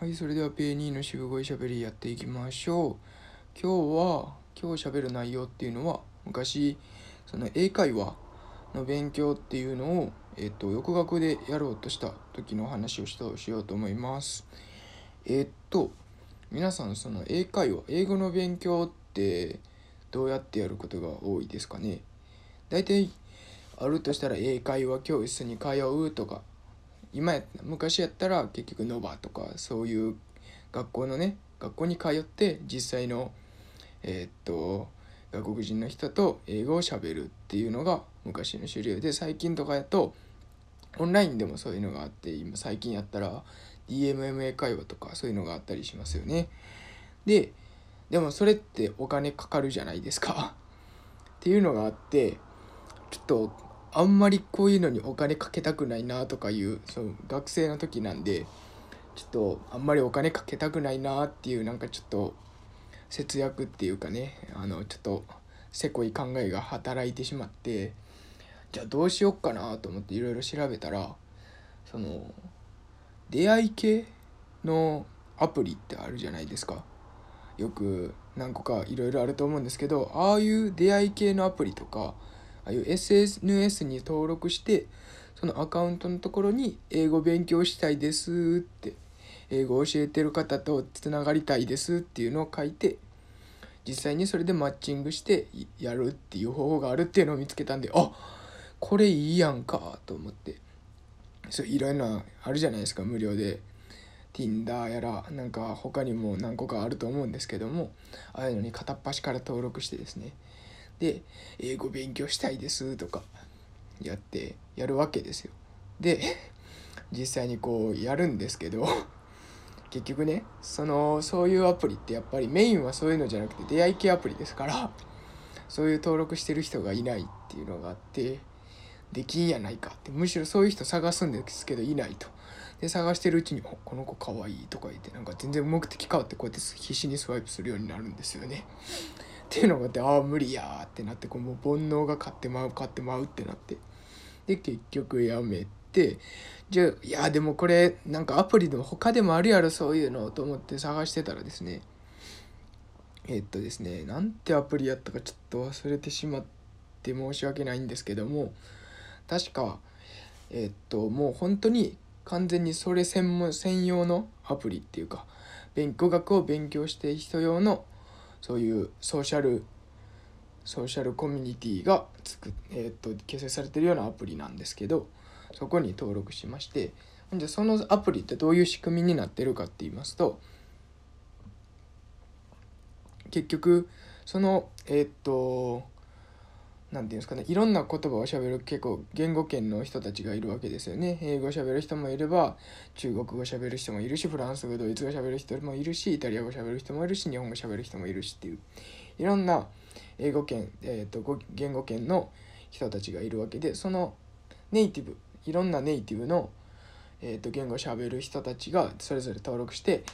はい、それではペーニーの渋声しゃべりやっていきましょう。今日は、今日しゃべる内容っていうのは、昔、その英会話の勉強っていうのを、えっと、独学でやろうとした時の話をしたしようと思います。えっと、皆さん、その英会話、英語の勉強ってどうやってやることが多いですかね？大体、あるとしたら英会話教室に通うとか今や昔やったら結局ノバとかそういう学校のね学校に通って実際のえー、っと外国人の人と英語をしゃべるっていうのが昔の主流で最近とかやとオンラインでもそういうのがあって今最近やったら DMMA 会話とかそういうのがあったりしますよね。ででもそれってお金かかるじゃないですか。っていうのがあってちょっとあんまりこういうのにお金かけたくないなとかいうそう学生の時なんでちょっとあんまりお金かけたくないなっていうなんかちょっと節約っていうかねあのちょっとせこい考えが働いてしまってじゃあどうしよっかなと思っていろいろ調べたらその出会い系のアプリってあるじゃないですか。よく何個かいろいろあると思うんですけどああいう出会い系のアプリとかああいう SNS に登録してそのアカウントのところに英語勉強したいですって英語教えてる方とつながりたいですっていうのを書いて実際にそれでマッチングしてやるっていう方法があるっていうのを見つけたんであこれいいやんかと思って。そういろいろなあるじゃないですか無料で。Tinder やらなんか他にも何個かあると思うんですけどもああいうのに片っ端から登録してですねで英語勉強したいですとかやってやるわけですよ。で実際にこうやるんですけど結局ねそのそういうアプリってやっぱりメインはそういうのじゃなくて出会い系アプリですからそういう登録してる人がいないっていうのがあってできんやないかってむしろそういう人探すんですけどいないと。で探してるうちに「この子かわいい」とか言ってなんか全然目的変わってこうやって必死にスワイプするようになるんですよね。っていうのがあってああ無理やってなってこうもう煩悩が勝ってまう勝ってまうってなって。で結局やめてじゃあいやでもこれなんかアプリでも他でもあるやろそういうのと思って探してたらですね。えっとですねなんてアプリやったかちょっと忘れてしまって申し訳ないんですけども確かえっともう本当に完全にそれ専門専用のアプリっていうか勉語学を勉強して人用のそういうソーシャルソーシャルコミュニティがつく、えー、っと形成されてるようなアプリなんですけどそこに登録しましてじゃそのアプリってどういう仕組みになってるかって言いますと結局そのえー、っと何て言うんですかねいろんな言葉をしゃべる結構言語圏の人たちがいるわけですよね。英語をしゃべる人もいれば中国語しゃべる人もいるしフランス語ドイツ語しゃべる人もいるしイタリア語しゃべる人もいるし日本語しゃべる人もいるしっていういろんな英語圏、えーと、言語圏の人たちがいるわけでそのネイティブいろんなネイティブの、えーと、言語をしゃべる人たちがそれぞれ登録して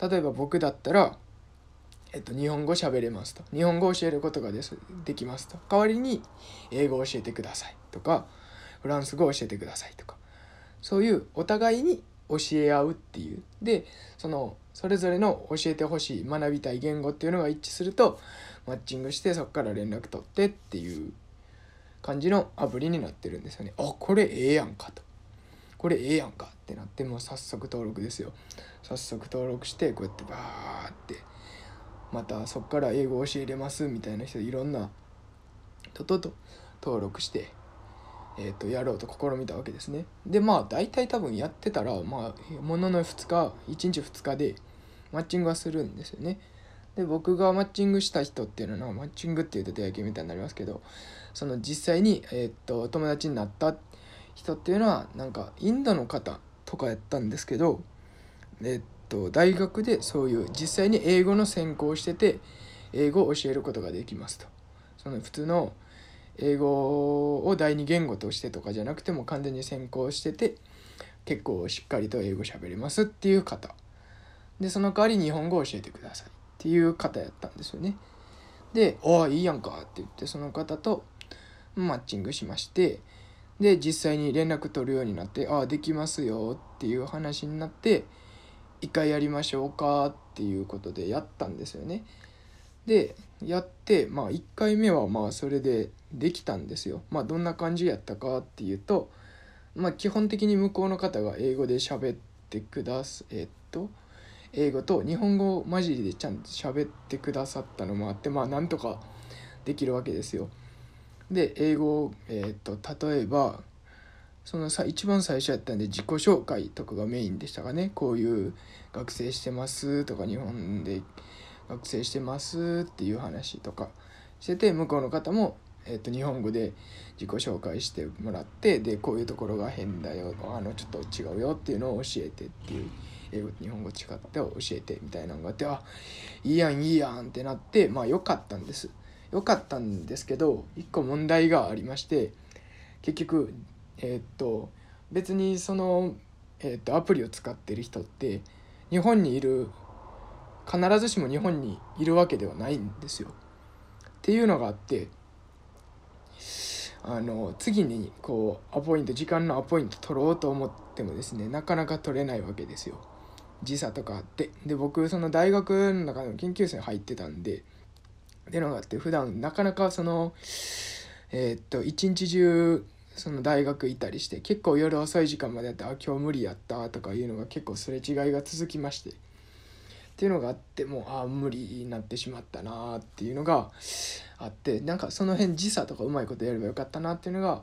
例えば僕だったらえっと、日本語喋れますと。日本語を教えることがですできますと。代わりに英語を教えてくださいとか、フランス語を教えてくださいとか、そういうお互いに教え合うっていう。で、その、それぞれの教えてほしい、学びたい言語っていうのが一致すると、マッチングしてそこから連絡取ってっていう感じのアプリになってるんですよね。あ、これええやんかと。これええやんかってなって、もう早速登録ですよ。早速登録して、こうやってバーって。またそこから英語を教えれますみたいな人いろんなととと登録して、えー、とやろうと試みたわけですね。でまあ大体多分やってたらまあものの2日1日2日でマッチングはするんですよね。で僕がマッチングした人っていうのはマッチングっていうと出会い系みたいになりますけどその実際に、えー、と友達になった人っていうのはなんかインドの方とかやったんですけどえっと大学でそういう実際に英語の専攻をしてて英語を教えることができますと。その普通の英語を第二言語としてとかじゃなくても完全に専攻してて結構しっかりと英語喋れますっていう方。でその代わり日本語を教えてくださいっていう方やったんですよね。で「ああいいやんか」って言ってその方とマッチングしましてで実際に連絡取るようになって「ああできますよ」っていう話になって一回やりましょうかっていうことでやったんですよね。でやってまあ1回目はまあそれでできたんですよ。まあどんな感じやったかっていうとまあ基本的に向こうの方が英語で喋ってくだすえっと英語と日本語混じりでちゃんと喋ってくださったのもあってまあなんとかできるわけですよ。で英語えっと例えばそのさ一番最初やったんで自己紹介とかがメインでしたかね。こういう学生してますとか日本で学生してますっていう話とかしてて向こうの方も、えー、と日本語で自己紹介してもらってでこういうところが変だよあのちょっと違うよっていうのを教えてっていう英語日本語違って教えてみたいなのがあってあいいやんいいやんってなってまあ良かったんです。良かったんですけど一個問題がありまして結局えー、っと別にその、えー、っとアプリを使ってる人って日本にいる必ずしも日本にいるわけではないんですよ。っていうのがあってあの次にこうアポイント時間のアポイント取ろうと思ってもですねなかなか取れないわけですよ。時差とかあってで僕その大学の中の研究生入ってたんでっていうのがあって普段なかなかそのえー、っと一日中その大学いたりして結構夜遅い時間までやって「あ今日無理やった」とかいうのが結構すれ違いが続きまして。っていうのがあってもうああ無理になってしまったなっていうのがあってなんかその辺時差とかうまいことやればよかったなっていうのが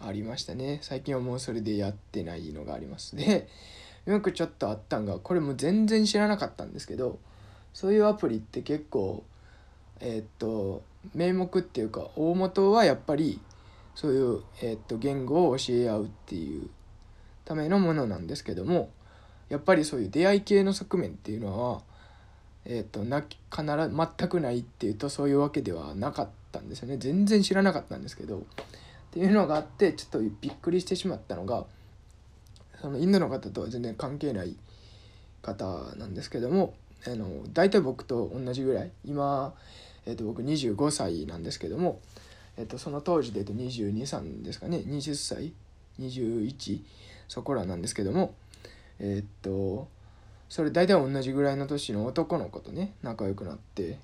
ありましたね。最近はもうそれでやってないのがあります。でよくちょっとあったんがこれも全然知らなかったんですけどそういうアプリって結構えー、っと名目っていうか大元はやっぱりそういう、えー、っと言語を教え合うっていうためのものなんですけどもやっぱりそういう出会い系の側面っていうのは、えー、っとな必ず全くないっていうとそういうわけではなかったんですよね。全然知らなかったんですけどっていうのがあってちょっとびっくりしてしまったのがそのインドの方とは全然関係ない方なんですけどもあの大体僕と同じぐらい今、えー、と僕25歳なんですけどもえっと、その当時で言うと223ですかね。20歳？21そこらなんですけども。えっとそれ大体同じぐらいの年の男の子とね仲良くなって。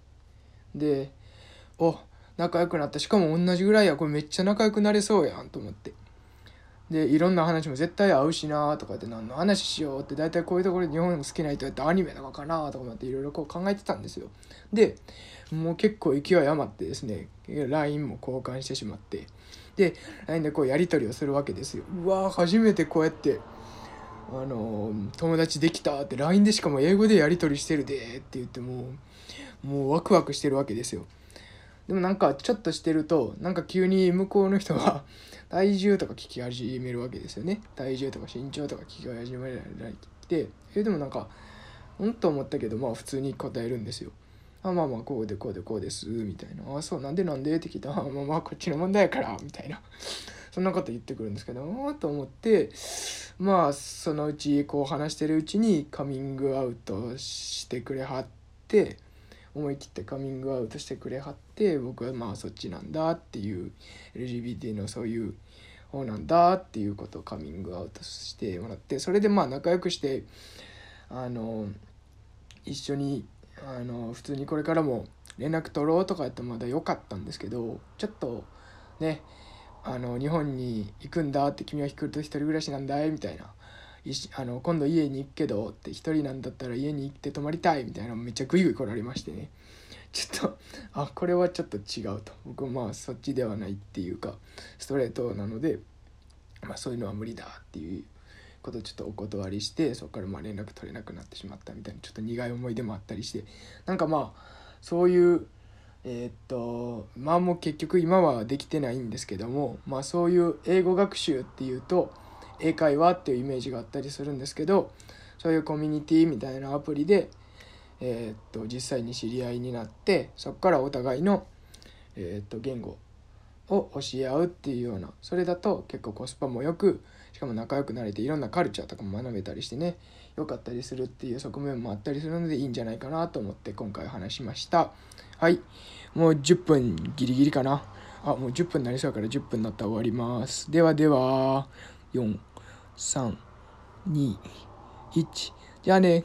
でお仲良くなったしかも同じぐらいや。これめっちゃ仲良くなれそうやんと思って。でいろんな話も絶対合うしなとかって何の話しようって大体こういうところで日本好きな人やったらアニメとかかなとかっていろいろこう考えてたんですよ。でもう結構勢い余ってですね LINE も交換してしまって。で LINE でこうやり取りをするわけですよ。うわ初めてこうやってあの友達できたって LINE でしかも英語でやり取りしてるでって言ってもうもうワクワクしてるわけですよ。でもなんかちょっとしてるとなんか急に向こうの人は 体重とか聞き始めるわけですよね。体重とか身長とか聞き始められないってえでもなんかうんと思ったけどまあ普通に答えるんですよ。あまあまあこうでこうでこうですみたいな。あそうなんでなんで？って聞いたあまあまあこっちの問題やからみたいな。そんなこと言ってくるんですけどあと思ってまあそのうちこう話してるうちにカミングアウトしてくれはって思い切ってカミングアウトしてくれはって僕はまあそっちなんだっていう LGBT のそういう方なんだっていうことをカミングアウトしてもらってそれでまあ仲良くしてあの一緒にあの普通にこれからも連絡取ろうとかやったらまだ良かったんですけどちょっとねあの日本に行くんだって君は来ると一人暮らしなんだいみたいなあの今度家に行くけどって一人なんだったら家に行って泊まりたいみたいなめっちゃグイグイ来られましてね。ちょっとあこれはちょっと違うと。僕まあそっちではないっていうかストレートなので、まあ、そういうのは無理だっていうことをちょっとお断りしてそこからまあ連絡取れなくなってしまったみたいなちょっと苦い思い出もあったりして。なんかまあそういうえー、っとまあもう結局今はできてないんですけどもまあそういう英語学習っていうと英会話っていうイメージがあったりするんですけどそういうコミュニティみたいなアプリで、えー、っと実際に知り合いになってそこからお互いの、えー、っと言語を教え合うっていうようなそれだと結構コスパもよくしかも仲良くなれていろんなカルチャーとかも学べたりしてね良かったりするっていう側面もあったりするのでいいんじゃないかなと思って今回話しました。はい。もう10分ギリギリかな。あもう10分になりそうから10分になったら終わります。ではでは4 3 2 1じゃあね。